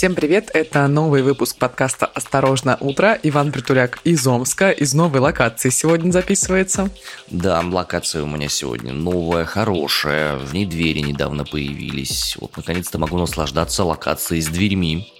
Всем привет! Это новый выпуск подкаста «Осторожно, утро». Иван Притуляк из Омска, из новой локации сегодня записывается. Да, локация у меня сегодня новая, хорошая. В ней двери недавно появились. Вот, наконец-то могу наслаждаться локацией с дверьми.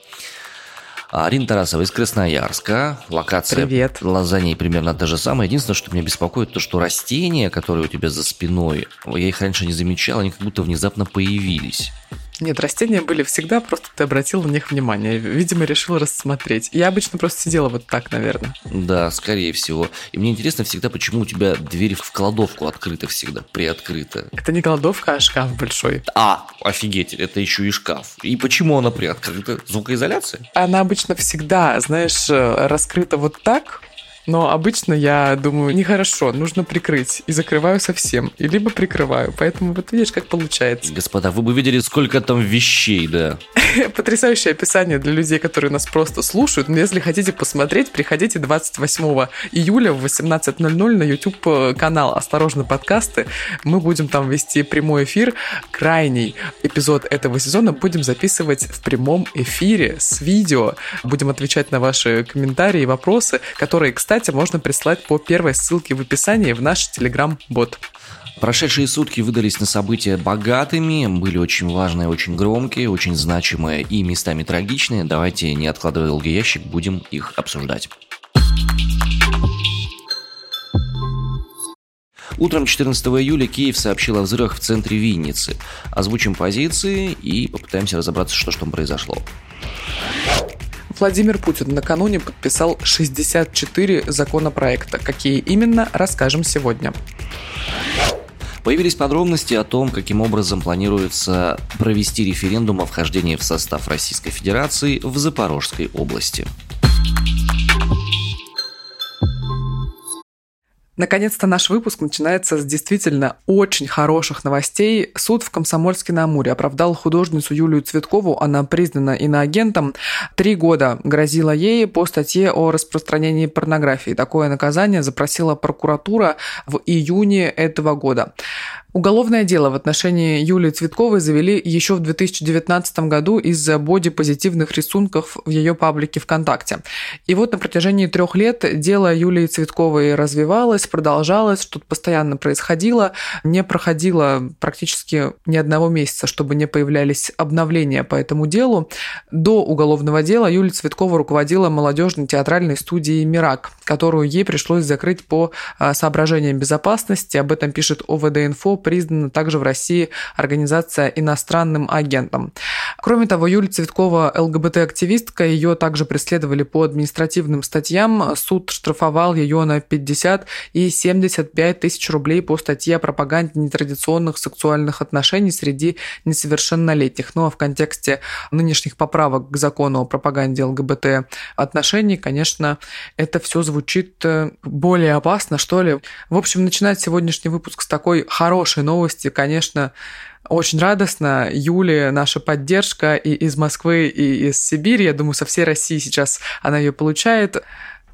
Арина Тарасова из Красноярска. Локация Привет. за ней примерно та же самая. Единственное, что меня беспокоит, то, что растения, которые у тебя за спиной, я их раньше не замечал, они как будто внезапно появились. Нет, растения были всегда, просто ты обратил на них внимание. Видимо, решил рассмотреть. Я обычно просто сидела вот так, наверное. Да, скорее всего. И мне интересно всегда, почему у тебя дверь в кладовку открыта всегда, приоткрыта. Это не кладовка, а шкаф большой. А, офигеть, это еще и шкаф. И почему она приоткрыта? Звукоизоляция? Она обычно всегда, знаешь, э, раскрыта вот так, но обычно я думаю, нехорошо, нужно прикрыть. И закрываю совсем. И либо прикрываю. Поэтому вот видишь, как получается. Господа, вы бы видели, сколько там вещей, да. Потрясающее описание для людей, которые нас просто слушают. Но если хотите посмотреть, приходите 28 июля в 18.00 на YouTube канал «Осторожно, подкасты». Мы будем там вести прямой эфир. Крайний эпизод этого сезона будем записывать в прямом эфире с видео. Будем отвечать на ваши комментарии и вопросы, которые, кстати, кстати, можно прислать по первой ссылке в описании в наш Telegram-бот. Прошедшие сутки выдались на события богатыми, были очень важные, очень громкие, очень значимые и местами трагичные. Давайте, не откладывая долгий ящик, будем их обсуждать. Утром 14 июля Киев сообщил о взрывах в центре Винницы. Озвучим позиции и попытаемся разобраться, что же там произошло. Владимир Путин накануне подписал 64 законопроекта. Какие именно, расскажем сегодня. Появились подробности о том, каким образом планируется провести референдум о вхождении в состав Российской Федерации в Запорожской области. Наконец-то наш выпуск начинается с действительно очень хороших новостей. Суд в Комсомольске-на-Амуре оправдал художницу Юлию Цветкову. Она признана иноагентом. Три года грозила ей по статье о распространении порнографии. Такое наказание запросила прокуратура в июне этого года. Уголовное дело в отношении Юлии Цветковой завели еще в 2019 году из-за бодипозитивных рисунков в ее паблике ВКонтакте. И вот на протяжении трех лет дело Юлии Цветковой развивалось, продолжалось, что-то постоянно происходило, не проходило практически ни одного месяца, чтобы не появлялись обновления по этому делу. До уголовного дела Юлия Цветкова руководила молодежной театральной студией «Мирак», которую ей пришлось закрыть по а, соображениям безопасности. Об этом пишет ОВД-инфо признана также в России организация иностранным агентом. Кроме того, Юлия Цветкова ЛГБТ-активистка, ее также преследовали по административным статьям. Суд штрафовал ее на 50 и 75 тысяч рублей по статье о пропаганде нетрадиционных сексуальных отношений среди несовершеннолетних. Ну а в контексте нынешних поправок к закону о пропаганде ЛГБТ отношений, конечно, это все звучит э, более опасно, что ли. В общем, начинать сегодняшний выпуск с такой хорошей хорошие новости, конечно, очень радостно. Юле наша поддержка и из Москвы, и из Сибири. Я думаю, со всей России сейчас она ее получает.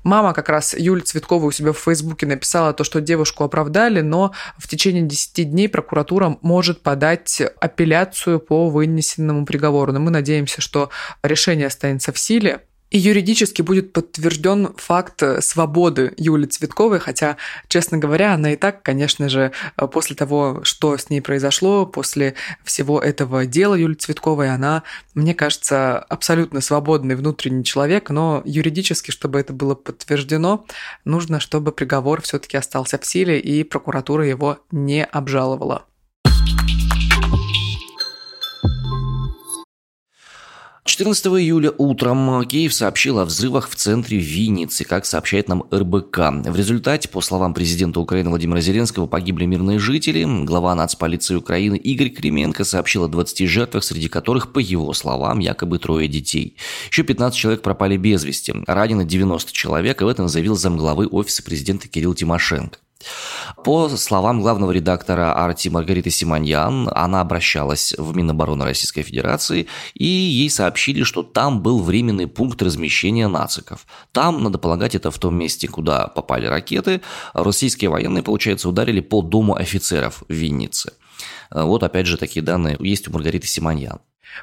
Мама как раз Юль Цветкова у себя в Фейсбуке написала то, что девушку оправдали, но в течение 10 дней прокуратура может подать апелляцию по вынесенному приговору. Но мы надеемся, что решение останется в силе. И юридически будет подтвержден факт свободы Юли Цветковой, хотя, честно говоря, она и так, конечно же, после того, что с ней произошло, после всего этого дела Юли Цветковой, она, мне кажется, абсолютно свободный внутренний человек, но юридически, чтобы это было подтверждено, нужно, чтобы приговор все-таки остался в силе и прокуратура его не обжаловала. 14 июля утром Киев сообщил о взрывах в центре Винницы, как сообщает нам РБК. В результате, по словам президента Украины Владимира Зеленского, погибли мирные жители. Глава нацполиции Украины Игорь Кременко сообщил о 20 жертвах, среди которых, по его словам, якобы трое детей. Еще 15 человек пропали без вести. Ранено 90 человек, об этом заявил замглавы офиса президента Кирилл Тимошенко. По словам главного редактора Арти Маргариты Симоньян, она обращалась в Минобороны Российской Федерации, и ей сообщили, что там был временный пункт размещения нациков. Там, надо полагать, это в том месте, куда попали ракеты, российские военные, получается, ударили по дому офицеров в Виннице. Вот опять же такие данные есть у Маргариты Симоньян.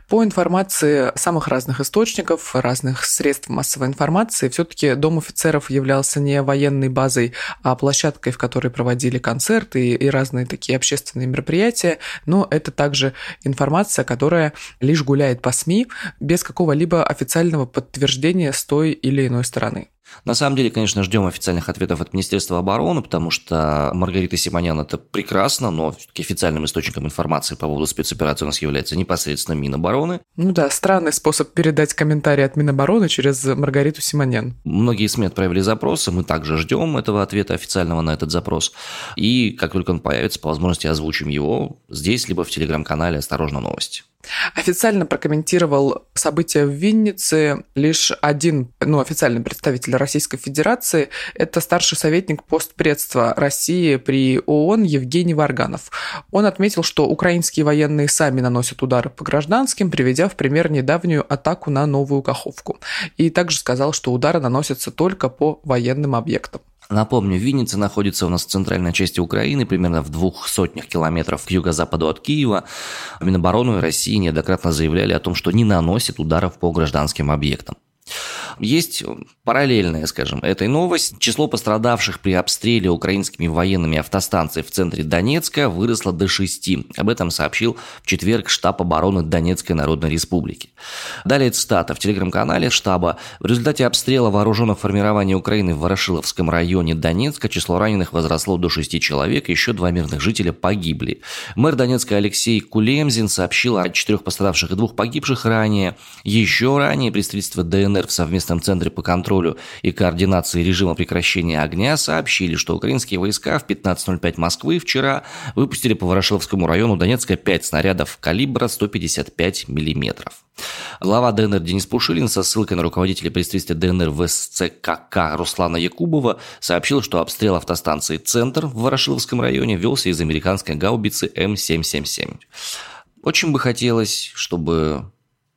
По информации самых разных источников, разных средств массовой информации, все-таки Дом офицеров являлся не военной базой, а площадкой, в которой проводили концерты и разные такие общественные мероприятия, но это также информация, которая лишь гуляет по СМИ без какого-либо официального подтверждения с той или иной стороны. На самом деле, конечно, ждем официальных ответов от Министерства обороны, потому что Маргарита Симонян это прекрасно, но все-таки официальным источником информации по поводу спецоперации у нас является непосредственно Минобороны. Ну да, странный способ передать комментарии от Минобороны через Маргариту Симонян. Многие СМИ отправили запросы, мы также ждем этого ответа официального на этот запрос. И как только он появится, по возможности озвучим его здесь, либо в телеграм-канале «Осторожно, новости». Официально прокомментировал события в Виннице лишь один ну, официальный представитель Российской Федерации. Это старший советник постпредства России при ООН Евгений Варганов. Он отметил, что украинские военные сами наносят удары по гражданским, приведя в пример недавнюю атаку на Новую Каховку. И также сказал, что удары наносятся только по военным объектам. Напомню, Винница находится у нас в центральной части Украины, примерно в двух сотнях километров к юго-западу от Киева. Минобороны России неоднократно заявляли о том, что не наносит ударов по гражданским объектам. Есть параллельная, скажем, этой новость. Число пострадавших при обстреле украинскими военными автостанций в центре Донецка выросло до шести. Об этом сообщил в четверг штаб обороны Донецкой Народной Республики. Далее цитата в телеграм-канале штаба. В результате обстрела вооруженных формирований Украины в Ворошиловском районе Донецка число раненых возросло до шести человек, еще два мирных жителя погибли. Мэр Донецка Алексей Кулемзин сообщил о четырех пострадавших и двух погибших ранее. Еще ранее представительство ДНР ДНР в совместном центре по контролю и координации режима прекращения огня сообщили, что украинские войска в 15.05 Москвы вчера выпустили по Ворошиловскому району Донецка 5 снарядов калибра 155 миллиметров. Глава ДНР Денис Пушилин со ссылкой на руководителя представительства ДНР в СЦКК Руслана Якубова сообщил, что обстрел автостанции «Центр» в Ворошиловском районе велся из американской гаубицы М777. Очень бы хотелось, чтобы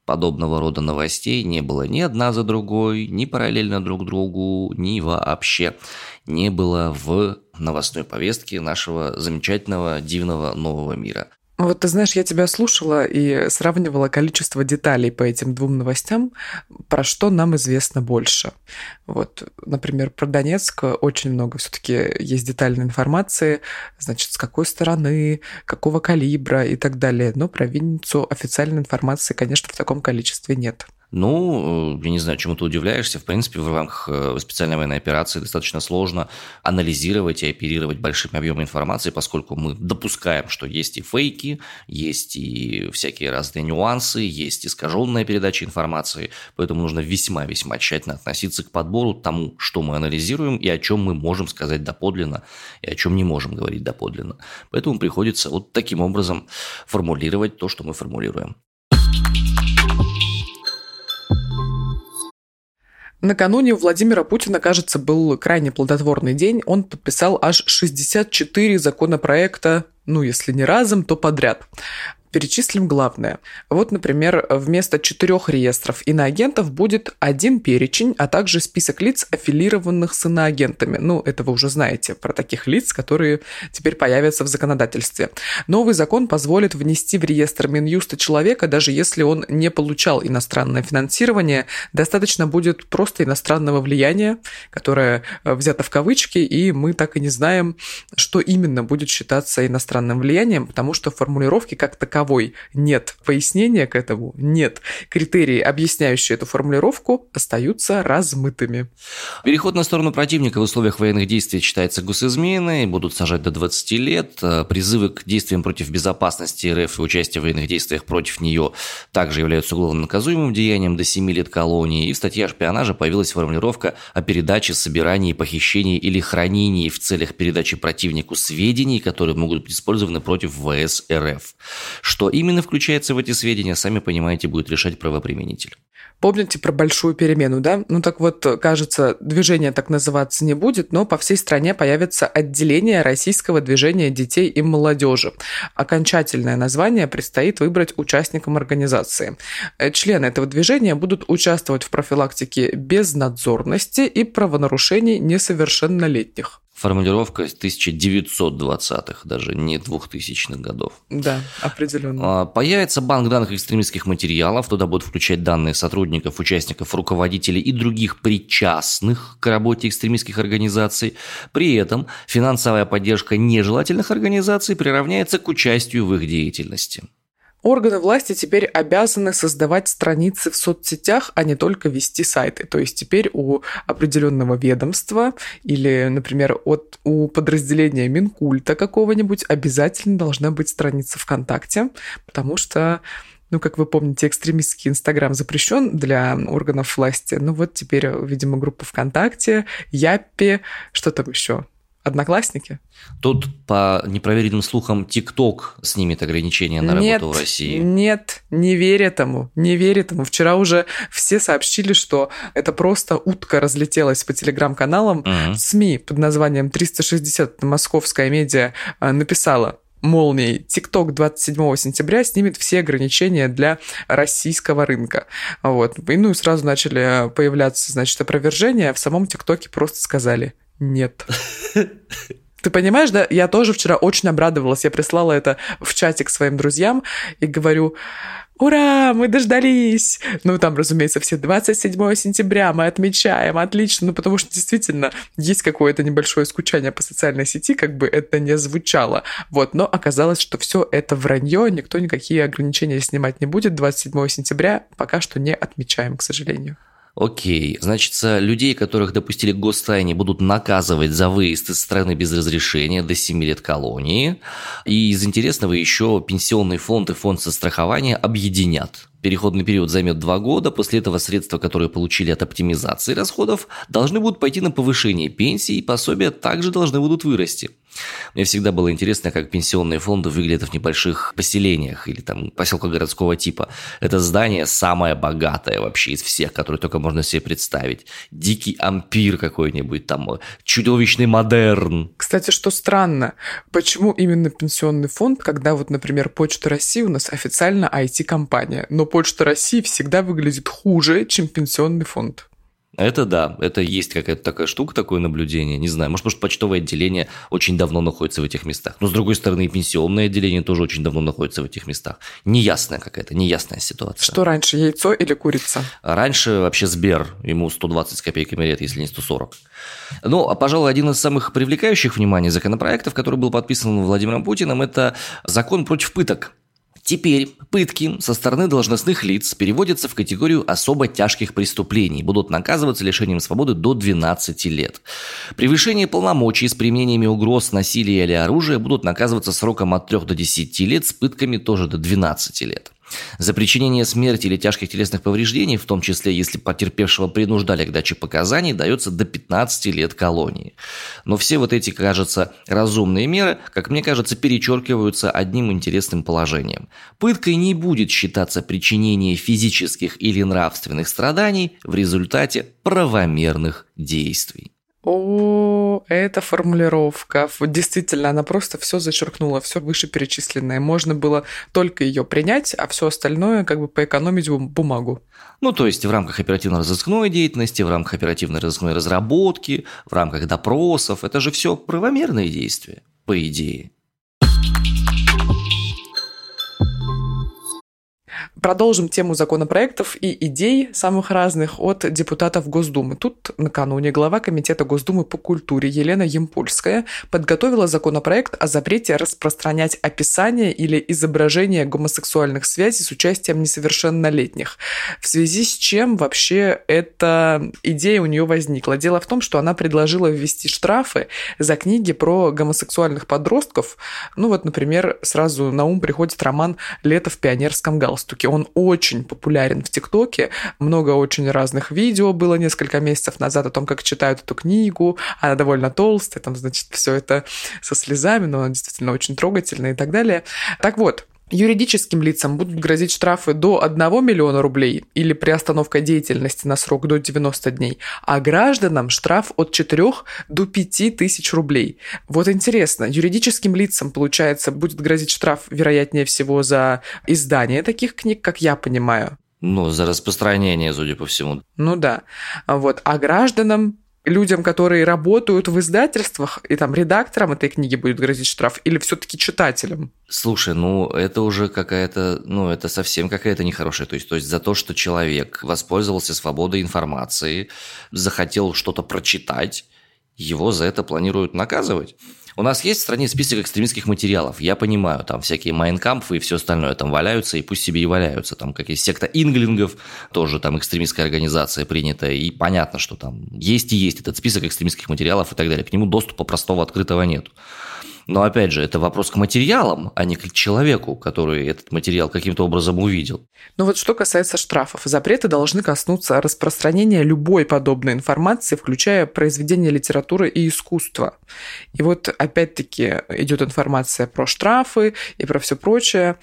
подобного рода новостей не было ни одна за другой, ни параллельно друг другу, ни вообще не было в новостной повестке нашего замечательного, дивного нового мира. Вот ты знаешь, я тебя слушала и сравнивала количество деталей по этим двум новостям, про что нам известно больше. Вот, например, про Донецк очень много все-таки есть детальной информации, значит, с какой стороны, какого калибра и так далее. Но про Винницу официальной информации, конечно, в таком количестве нет. Ну, я не знаю, чему ты удивляешься. В принципе, в рамках э, специальной военной операции достаточно сложно анализировать и оперировать большими объемами информации, поскольку мы допускаем, что есть и фейки, есть и всякие разные нюансы, есть искаженная передача информации, поэтому нужно весьма-весьма тщательно относиться к подбору тому, что мы анализируем и о чем мы можем сказать доподлинно, и о чем не можем говорить доподлинно. Поэтому приходится вот таким образом формулировать то, что мы формулируем. Накануне у Владимира Путина, кажется, был крайне плодотворный день. Он подписал аж 64 законопроекта, ну, если не разом, то подряд перечислим главное. Вот, например, вместо четырех реестров иноагентов будет один перечень, а также список лиц, аффилированных с иноагентами. Ну, это вы уже знаете про таких лиц, которые теперь появятся в законодательстве. Новый закон позволит внести в реестр Минюста человека, даже если он не получал иностранное финансирование, достаточно будет просто иностранного влияния, которое э, взято в кавычки, и мы так и не знаем, что именно будет считаться иностранным влиянием, потому что формулировки как таковые таковой нет пояснения к этому, нет. Критерии, объясняющие эту формулировку, остаются размытыми. Переход на сторону противника в условиях военных действий считается госизменой, будут сажать до 20 лет. Призывы к действиям против безопасности РФ и участие в военных действиях против нее также являются уголовно наказуемым деянием до 7 лет колонии. И в статье о шпионаже появилась формулировка о передаче, собирании, похищении или хранении в целях передачи противнику сведений, которые могут быть использованы против ВС РФ. Что именно включается в эти сведения, сами понимаете, будет решать правоприменитель. Помните про большую перемену, да? Ну так вот, кажется, движение так называться не будет, но по всей стране появится отделение российского движения детей и молодежи. Окончательное название предстоит выбрать участникам организации. Э, члены этого движения будут участвовать в профилактике безнадзорности и правонарушений несовершеннолетних. Формулировка 1920-х, даже не 2000-х годов. Да, определенно. А, появится банк данных экстремистских материалов, туда будут включать данные сотрудников, участников, руководителей и других причастных к работе экстремистских организаций. При этом финансовая поддержка нежелательных организаций приравняется к участию в их деятельности. Органы власти теперь обязаны создавать страницы в соцсетях, а не только вести сайты. То есть теперь у определенного ведомства или, например, от, у подразделения Минкульта какого-нибудь обязательно должна быть страница ВКонтакте, потому что ну, как вы помните, экстремистский Инстаграм запрещен для органов власти. Ну вот теперь, видимо, группа ВКонтакте, Яппи, что там еще? Одноклассники? Тут по непроверенным слухам ТикТок снимет ограничения на нет, работу в России. Нет, не верь этому, не верь этому. Вчера уже все сообщили, что это просто утка разлетелась по телеграм-каналам. Угу. СМИ под названием 360 «Московская медиа» э, написала, молнией. ТикТок 27 сентября снимет все ограничения для российского рынка. Вот. И ну и сразу начали появляться, значит, опровержения. В самом ТикТоке просто сказали – нет. Ты понимаешь, да? Я тоже вчера очень обрадовалась. Я прислала это в чатик своим друзьям и говорю, Ура, мы дождались! Ну, там, разумеется, все 27 сентября мы отмечаем, отлично, ну, потому что действительно есть какое-то небольшое скучание по социальной сети, как бы это не звучало. Вот, но оказалось, что все это вранье, никто никакие ограничения снимать не будет. 27 сентября пока что не отмечаем, к сожалению. Окей, значит, людей, которых допустили к гостайне, будут наказывать за выезд из страны без разрешения до 7 лет колонии. И из интересного еще пенсионный фонд и фонд сострахования объединят. Переходный период займет два года, после этого средства, которые получили от оптимизации расходов, должны будут пойти на повышение пенсий, и пособия также должны будут вырасти. Мне всегда было интересно, как пенсионные фонды выглядят в небольших поселениях или там поселках городского типа. Это здание самое богатое вообще из всех, которые только можно себе представить. Дикий ампир какой-нибудь там, чудовищный модерн. Кстати, что странно, почему именно пенсионный фонд, когда вот, например, Почта России у нас официально IT-компания, но Почта России всегда выглядит хуже, чем пенсионный фонд. Это да, это есть какая-то такая штука, такое наблюдение. Не знаю, может, может, почтовое отделение очень давно находится в этих местах. Но, с другой стороны, и пенсионное отделение тоже очень давно находится в этих местах. Неясная какая-то, неясная ситуация. Что раньше, яйцо или курица? Раньше вообще Сбер, ему 120 с копейками лет, если не 140. Ну, а, пожалуй, один из самых привлекающих внимания законопроектов, который был подписан Владимиром Путиным, это закон против пыток. Теперь пытки со стороны должностных лиц переводятся в категорию особо тяжких преступлений, будут наказываться лишением свободы до 12 лет. Превышение полномочий с применениями угроз, насилия или оружия будут наказываться сроком от 3 до 10 лет, с пытками тоже до 12 лет. За причинение смерти или тяжких телесных повреждений, в том числе если потерпевшего принуждали к даче показаний, дается до 15 лет колонии. Но все вот эти, кажется, разумные меры, как мне кажется, перечеркиваются одним интересным положением. Пыткой не будет считаться причинение физических или нравственных страданий в результате правомерных действий. О, эта формулировка. Действительно, она просто все зачеркнула, все вышеперечисленное. Можно было только ее принять, а все остальное как бы поэкономить бумагу. Ну, то есть в рамках оперативно-розыскной деятельности, в рамках оперативно-розыскной разработки, в рамках допросов. Это же все правомерные действия, по идее. Продолжим тему законопроектов и идей самых разных от депутатов Госдумы. Тут накануне глава Комитета Госдумы по культуре Елена Емпольская подготовила законопроект о запрете распространять описание или изображение гомосексуальных связей с участием несовершеннолетних. В связи с чем вообще эта идея у нее возникла? Дело в том, что она предложила ввести штрафы за книги про гомосексуальных подростков. Ну вот, например, сразу на ум приходит роман «Лето в пионерском галстуке». Он очень популярен в ТикТоке. Много очень разных видео было несколько месяцев назад о том, как читают эту книгу. Она довольно толстая, там, значит, все это со слезами, но она действительно очень трогательная и так далее. Так вот, Юридическим лицам будут грозить штрафы до 1 миллиона рублей или приостановка деятельности на срок до 90 дней, а гражданам штраф от 4 до 5 тысяч рублей. Вот интересно, юридическим лицам, получается, будет грозить штраф, вероятнее всего, за издание таких книг, как я понимаю. Ну, за распространение, судя по всему. Ну да. Вот. А гражданам людям, которые работают в издательствах, и там редакторам этой книги будет грозить штраф, или все-таки читателям? Слушай, ну это уже какая-то, ну это совсем какая-то нехорошая. То есть, то есть за то, что человек воспользовался свободой информации, захотел что-то прочитать, его за это планируют наказывать. У нас есть в стране список экстремистских материалов. Я понимаю, там всякие майнкампы и все остальное там валяются, и пусть себе и валяются. Там как есть секта инглингов, тоже там экстремистская организация принята, и понятно, что там есть и есть этот список экстремистских материалов и так далее. К нему доступа простого открытого нет. Но опять же, это вопрос к материалам, а не к человеку, который этот материал каким-то образом увидел. Ну вот что касается штрафов, запреты должны коснуться распространения любой подобной информации, включая произведения литературы и искусства. И вот опять-таки идет информация про штрафы и про все прочее.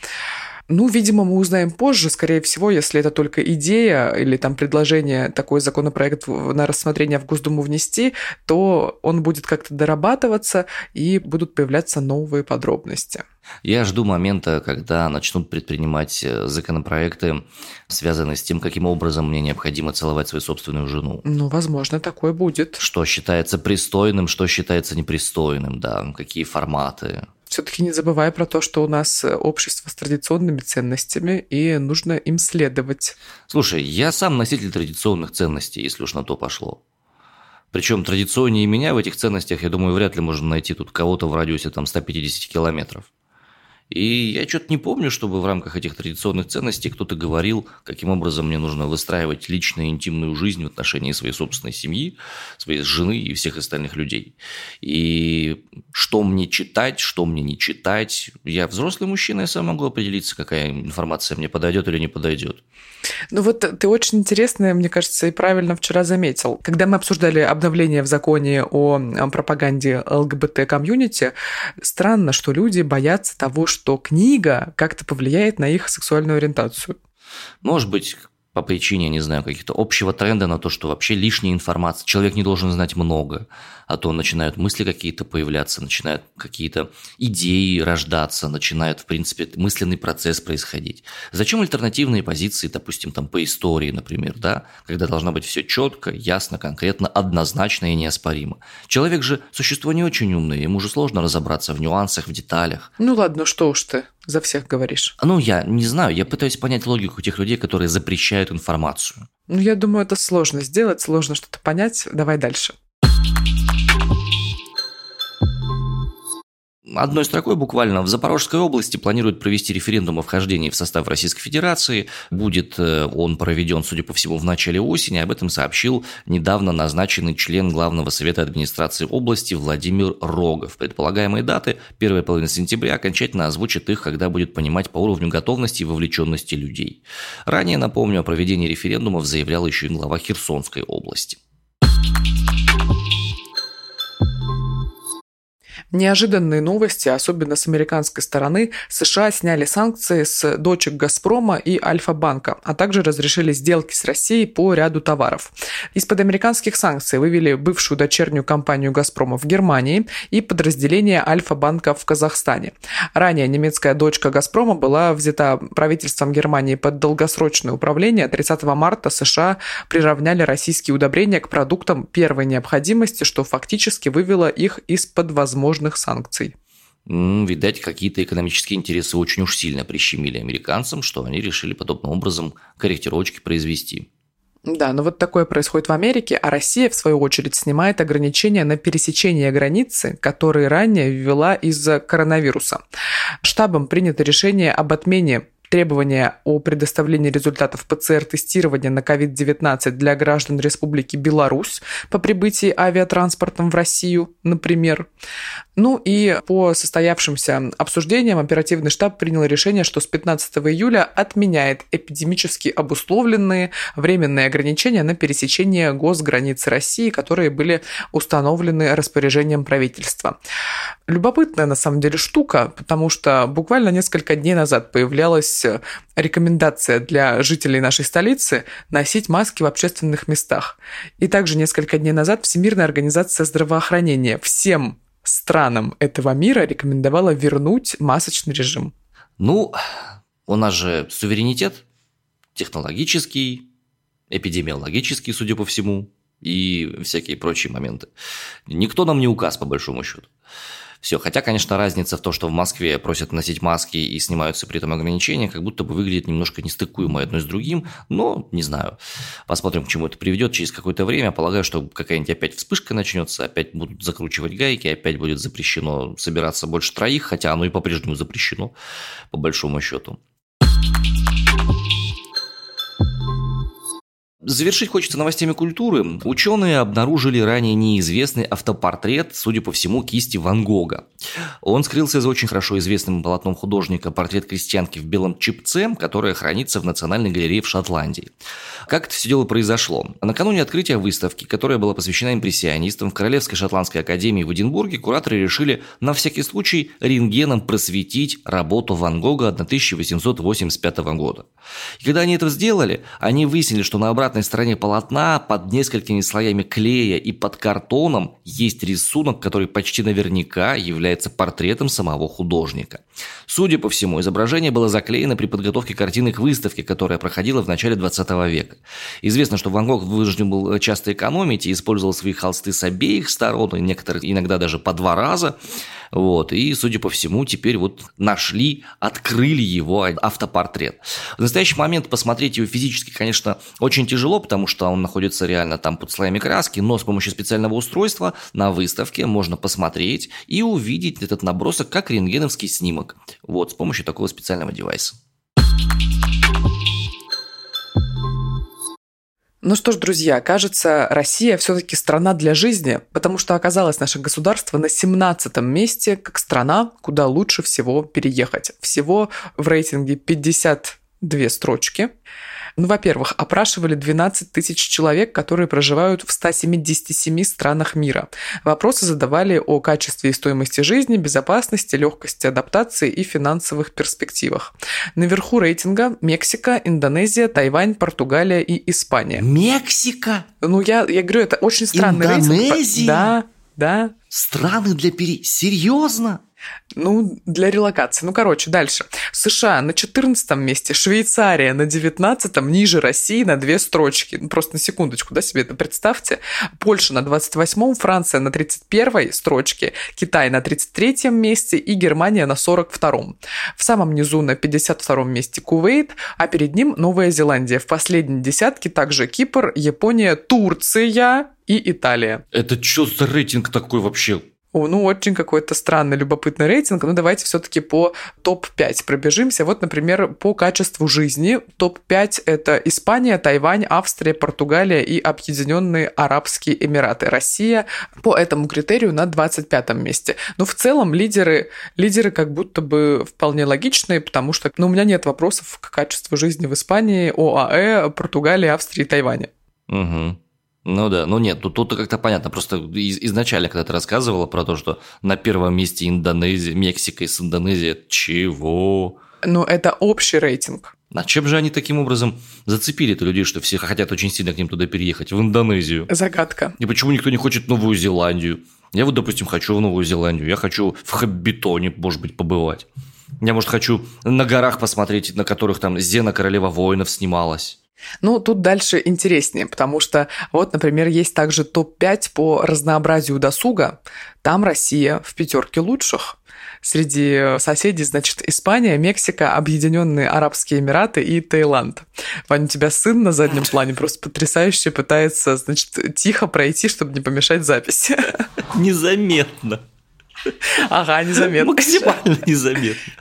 Ну, видимо, мы узнаем позже, скорее всего, если это только идея или там предложение такой законопроект на рассмотрение в Госдуму внести, то он будет как-то дорабатываться и будут появляться новые подробности. Я жду момента, когда начнут предпринимать э, законопроекты, связанные с тем, каким образом мне необходимо целовать свою собственную жену. Ну, возможно, такое будет. Что считается пристойным, что считается непристойным, да, какие форматы все-таки не забывая про то, что у нас э, общество с традиционными ценностями, и нужно им следовать. Слушай, я сам носитель традиционных ценностей, если уж на то пошло. Причем традиционнее меня в этих ценностях, я думаю, вряд ли можно найти тут кого-то в радиусе там 150 километров. И я что-то не помню, чтобы в рамках этих традиционных ценностей кто-то говорил, каким образом мне нужно выстраивать личную интимную жизнь в отношении своей собственной семьи, своей жены и всех остальных людей. И что мне читать, что мне не читать. Я взрослый мужчина, я сам могу определиться, какая информация мне подойдет или не подойдет. Ну вот ты очень интересно, мне кажется, и правильно вчера заметил. Когда мы обсуждали обновление в законе о пропаганде ЛГБТ-комьюнити, странно, что люди боятся того, что книга как-то повлияет на их сексуальную ориентацию. Может быть, по причине, не знаю, каких-то общего тренда на то, что вообще лишняя информация, человек не должен знать много, а то начинают мысли какие-то появляться, начинают какие-то идеи рождаться, начинают, в принципе, мысленный процесс происходить. Зачем альтернативные позиции, допустим, там по истории, например, да, когда должно быть все четко, ясно, конкретно, однозначно и неоспоримо. Человек же существо не очень умное, ему же сложно разобраться в нюансах, в деталях. Ну ладно, что уж ты за всех говоришь. Ну, я не знаю, я пытаюсь понять логику тех людей, которые запрещают информацию. Ну, я думаю, это сложно сделать, сложно что-то понять. Давай дальше. Одной строкой буквально в Запорожской области планируют провести референдум о вхождении в состав Российской Федерации. Будет э, он проведен, судя по всему, в начале осени. Об этом сообщил недавно назначенный член Главного совета администрации области Владимир Рогов. Предполагаемые даты – первая половина сентября, окончательно озвучит их, когда будет понимать по уровню готовности и вовлеченности людей. Ранее, напомню, о проведении референдумов заявлял еще и глава Херсонской области. Неожиданные новости, особенно с американской стороны, США сняли санкции с дочек «Газпрома» и «Альфа-банка», а также разрешили сделки с Россией по ряду товаров. Из-под американских санкций вывели бывшую дочернюю компанию «Газпрома» в Германии и подразделение «Альфа-банка» в Казахстане. Ранее немецкая дочка «Газпрома» была взята правительством Германии под долгосрочное управление. 30 марта США приравняли российские удобрения к продуктам первой необходимости, что фактически вывело их из-под возможности возможных санкций. Видать, какие-то экономические интересы очень уж сильно прищемили американцам, что они решили подобным образом корректировочки произвести. Да, но вот такое происходит в Америке, а Россия, в свою очередь, снимает ограничения на пересечение границы, которые ранее ввела из-за коронавируса. Штабом принято решение об отмене требования о предоставлении результатов ПЦР-тестирования на COVID-19 для граждан Республики Беларусь по прибытии авиатранспортом в Россию, например. Ну и по состоявшимся обсуждениям оперативный штаб принял решение, что с 15 июля отменяет эпидемически обусловленные временные ограничения на пересечение госграниц России, которые были установлены распоряжением правительства. Любопытная на самом деле штука, потому что буквально несколько дней назад появлялась рекомендация для жителей нашей столицы носить маски в общественных местах. И также несколько дней назад Всемирная организация здравоохранения всем странам этого мира рекомендовала вернуть масочный режим. Ну, у нас же суверенитет технологический, эпидемиологический, судя по всему, и всякие прочие моменты. Никто нам не указ, по большому счету. Все. Хотя, конечно, разница в том, что в Москве просят носить маски и снимаются при этом ограничения, как будто бы выглядит немножко нестыкуемо одно с другим, но не знаю. Посмотрим, к чему это приведет через какое-то время. Полагаю, что какая-нибудь опять вспышка начнется, опять будут закручивать гайки, опять будет запрещено собираться больше троих, хотя оно и по-прежнему запрещено, по большому счету. Завершить хочется новостями культуры. Ученые обнаружили ранее неизвестный автопортрет, судя по всему, кисти Ван Гога. Он скрылся за очень хорошо известным полотном художника «Портрет крестьянки в белом чипце», которое хранится в Национальной галерее в Шотландии. Как это все дело произошло? Накануне открытия выставки, которая была посвящена импрессионистам в Королевской шотландской академии в Эдинбурге, кураторы решили на всякий случай рентгеном просветить работу Ван Гога 1885 года. И когда они это сделали, они выяснили, что на обратной стороне полотна под несколькими слоями клея и под картоном есть рисунок, который почти наверняка является портретом самого художника. Судя по всему, изображение было заклеено при подготовке картины к выставке, которая проходила в начале 20 века. Известно, что Ван Гог вынужден был часто экономить и использовал свои холсты с обеих сторон, и некоторых иногда даже по два раза. Вот. И, судя по всему, теперь вот нашли, открыли его автопортрет. В настоящий момент посмотреть его физически, конечно, очень тяжело, потому что он находится реально там под слоями краски, но с помощью специального устройства на выставке можно посмотреть и увидеть этот набросок как рентгеновский снимок. Вот, с помощью такого специального девайса. Ну что ж, друзья, кажется, Россия все-таки страна для жизни, потому что оказалось наше государство на 17 месте как страна, куда лучше всего переехать. Всего в рейтинге 52 строчки. Ну, во-первых, опрашивали 12 тысяч человек, которые проживают в 177 странах мира. Вопросы задавали о качестве и стоимости жизни, безопасности, легкости адаптации и финансовых перспективах. Наверху рейтинга Мексика, Индонезия, Тайвань, Португалия и Испания. Мексика? Ну, я, я говорю, это очень странный Индонезия? рейтинг. Да, да. Страны для пере... Серьезно? Ну, для релокации. Ну, короче, дальше. США на 14 месте, Швейцария на 19 ниже России на две строчки. Ну, просто на секундочку, да, себе это представьте. Польша на 28-м, Франция на 31-й строчке, Китай на 33-м месте и Германия на 42-м. В самом низу на 52-м месте Кувейт, а перед ним Новая Зеландия. В последней десятке также Кипр, Япония, Турция и Италия. Это что за рейтинг такой вообще? Ну, очень какой-то странный, любопытный рейтинг. Ну, давайте все-таки по топ-5 пробежимся. Вот, например, по качеству жизни. Топ-5 – это Испания, Тайвань, Австрия, Португалия и Объединенные Арабские Эмираты. Россия по этому критерию на 25 месте. Но в целом лидеры, лидеры как будто бы вполне логичные, потому что ну, у меня нет вопросов к качеству жизни в Испании, ОАЭ, Португалии, Австрии, Тайване. Угу. Ну да, ну нет, тут, тут как-то понятно. Просто из, изначально, когда ты рассказывала про то, что на первом месте Индонезия, Мексика и с Индонезией, чего? Ну, это общий рейтинг. А чем же они таким образом зацепили-то людей, что все хотят очень сильно к ним туда переехать, в Индонезию? Загадка. И почему никто не хочет Новую Зеландию? Я вот, допустим, хочу в Новую Зеландию, я хочу в Хаббитоне, может быть, побывать. Я, может, хочу на горах посмотреть, на которых там Зена, королева воинов, снималась. Ну, тут дальше интереснее, потому что вот, например, есть также топ-5 по разнообразию досуга. Там Россия в пятерке лучших. Среди соседей, значит, Испания, Мексика, Объединенные Арабские Эмираты и Таиланд. Ваня, у тебя сын на заднем плане просто потрясающе пытается, значит, тихо пройти, чтобы не помешать записи. Незаметно. Ага, незаметно. Максимально незаметно.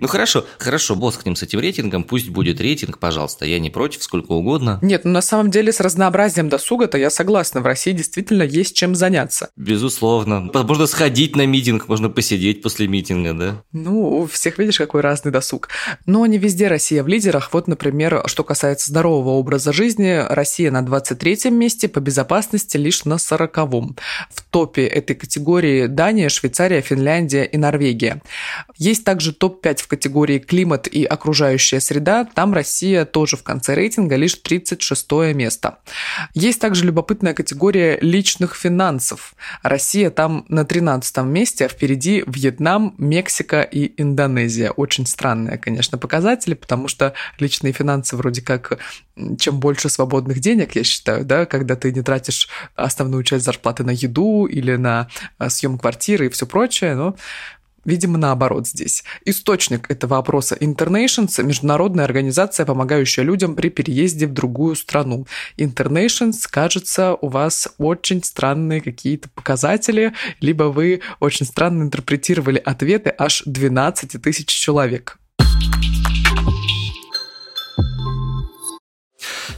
Ну хорошо, хорошо, босс к ним с этим рейтингом, пусть будет рейтинг, пожалуйста, я не против, сколько угодно. Нет, ну на самом деле с разнообразием досуга-то я согласна, в России действительно есть чем заняться. Безусловно. Можно сходить на митинг, можно посидеть после митинга, да? Ну, у всех видишь, какой разный досуг. Но не везде Россия в лидерах. Вот, например, что касается здорового образа жизни, Россия на 23 месте, по безопасности лишь на 40-м. В топе этой категории Дания, Швейцария, Финляндия и Норвегия. Есть также топ-5 в категории «Климат и окружающая среда». Там Россия тоже в конце рейтинга, лишь 36 место. Есть также любопытная категория личных финансов. Россия там на 13 месте, а впереди Вьетнам, Мексика и Индонезия. Очень странные, конечно, показатели, потому что личные финансы вроде как чем больше свободных денег, я считаю, да, когда ты не тратишь основную часть зарплаты на еду или на а, съем квартиры и все прочее, но Видимо, наоборот здесь. Источник этого опроса Internations – международная организация, помогающая людям при переезде в другую страну. Internations, кажется, у вас очень странные какие-то показатели, либо вы очень странно интерпретировали ответы аж 12 тысяч человек.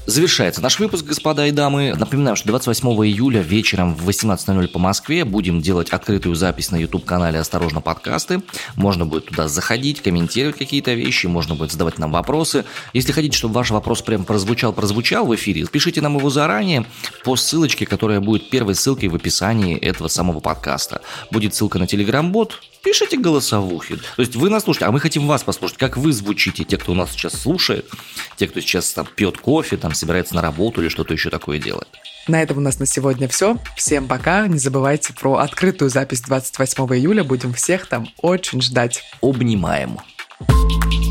Завершается наш выпуск, господа и дамы. Напоминаем, что 28 июля вечером в 18.00 по Москве будем делать открытую запись на YouTube-канале «Осторожно, подкасты». Можно будет туда заходить, комментировать какие-то вещи, можно будет задавать нам вопросы. Если хотите, чтобы ваш вопрос прям прозвучал-прозвучал в эфире, пишите нам его заранее по ссылочке, которая будет первой ссылкой в описании этого самого подкаста. Будет ссылка на Telegram-бот, пишите голосовухи. То есть вы нас слушаете, а мы хотим вас послушать, как вы звучите, те, кто у нас сейчас слушает, те, кто сейчас там пьет кофе, там собирается на работу или что-то еще такое делает. На этом у нас на сегодня все. Всем пока. Не забывайте про открытую запись 28 июля. Будем всех там очень ждать. Обнимаем. thank